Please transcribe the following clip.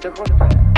the river.